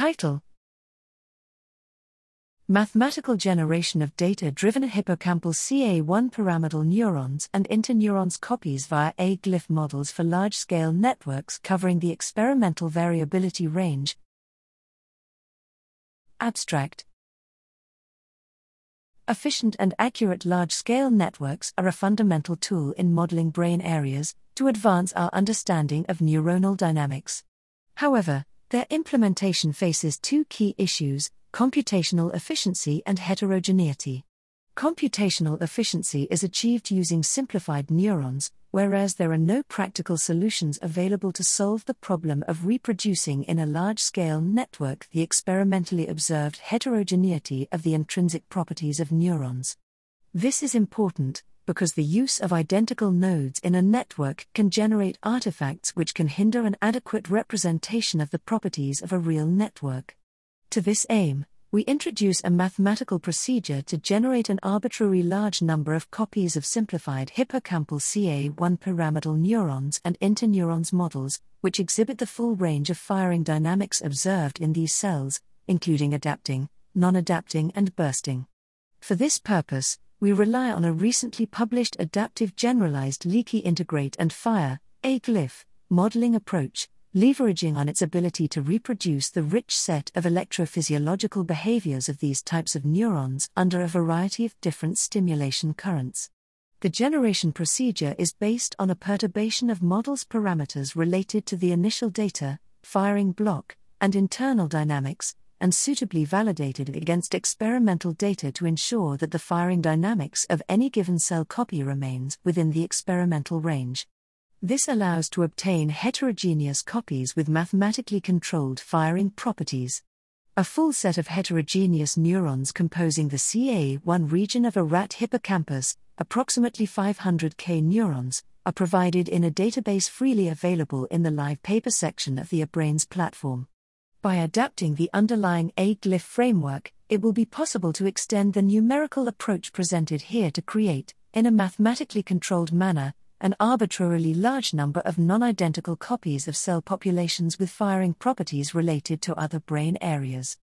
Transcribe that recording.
Title Mathematical generation of data driven hippocampal CA1 pyramidal neurons and interneurons copies via A-GLIF models for large scale networks covering the experimental variability range. Abstract Efficient and accurate large scale networks are a fundamental tool in modeling brain areas to advance our understanding of neuronal dynamics. However, their implementation faces two key issues computational efficiency and heterogeneity. Computational efficiency is achieved using simplified neurons, whereas there are no practical solutions available to solve the problem of reproducing in a large scale network the experimentally observed heterogeneity of the intrinsic properties of neurons. This is important because the use of identical nodes in a network can generate artifacts which can hinder an adequate representation of the properties of a real network. To this aim, we introduce a mathematical procedure to generate an arbitrary large number of copies of simplified hippocampal CA1 pyramidal neurons and interneurons models, which exhibit the full range of firing dynamics observed in these cells, including adapting, non adapting, and bursting. For this purpose, we rely on a recently published adaptive generalized leaky integrate and fire, AGLIF, modeling approach leveraging on its ability to reproduce the rich set of electrophysiological behaviors of these types of neurons under a variety of different stimulation currents. The generation procedure is based on a perturbation of models parameters related to the initial data, firing block, and internal dynamics, and suitably validated against experimental data to ensure that the firing dynamics of any given cell copy remains within the experimental range. This allows to obtain heterogeneous copies with mathematically controlled firing properties. A full set of heterogeneous neurons composing the CA1 region of a rat hippocampus, approximately 500k neurons, are provided in a database freely available in the live paper section of the EBRAINS platform. By adapting the underlying A-GLIF framework, it will be possible to extend the numerical approach presented here to create, in a mathematically controlled manner, an arbitrarily large number of non identical copies of cell populations with firing properties related to other brain areas.